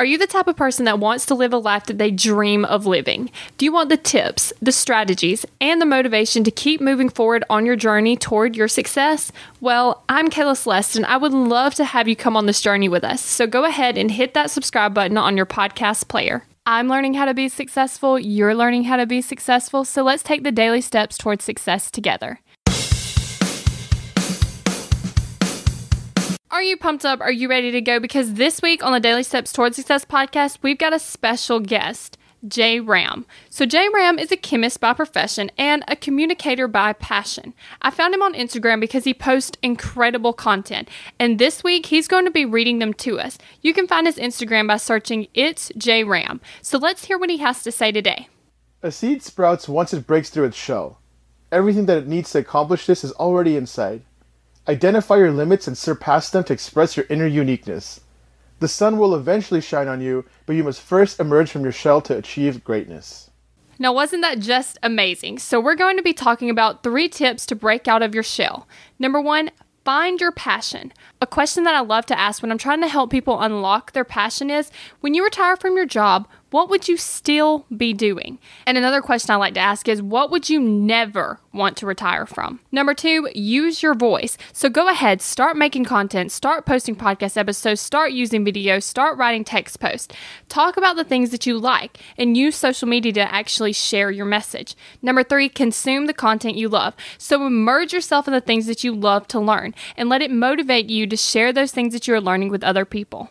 Are you the type of person that wants to live a life that they dream of living? Do you want the tips, the strategies, and the motivation to keep moving forward on your journey toward your success? Well, I'm Kayla Celeste, and I would love to have you come on this journey with us. So go ahead and hit that subscribe button on your podcast player. I'm learning how to be successful, you're learning how to be successful, so let's take the daily steps towards success together. Are you pumped up? Are you ready to go? Because this week on the Daily Steps Towards Success podcast, we've got a special guest, Jay Ram. So, Jay Ram is a chemist by profession and a communicator by passion. I found him on Instagram because he posts incredible content, and this week he's going to be reading them to us. You can find his Instagram by searching It's Jay Ram. So, let's hear what he has to say today. A seed sprouts once it breaks through its shell. Everything that it needs to accomplish this is already inside. Identify your limits and surpass them to express your inner uniqueness. The sun will eventually shine on you, but you must first emerge from your shell to achieve greatness. Now, wasn't that just amazing? So, we're going to be talking about three tips to break out of your shell. Number one, find your passion. A question that I love to ask when I'm trying to help people unlock their passion is when you retire from your job, what would you still be doing? And another question I like to ask is what would you never want to retire from? Number two, use your voice. So go ahead, start making content, start posting podcast episodes, start using videos, start writing text posts. Talk about the things that you like and use social media to actually share your message. Number three, consume the content you love. So immerse yourself in the things that you love to learn and let it motivate you to share those things that you are learning with other people.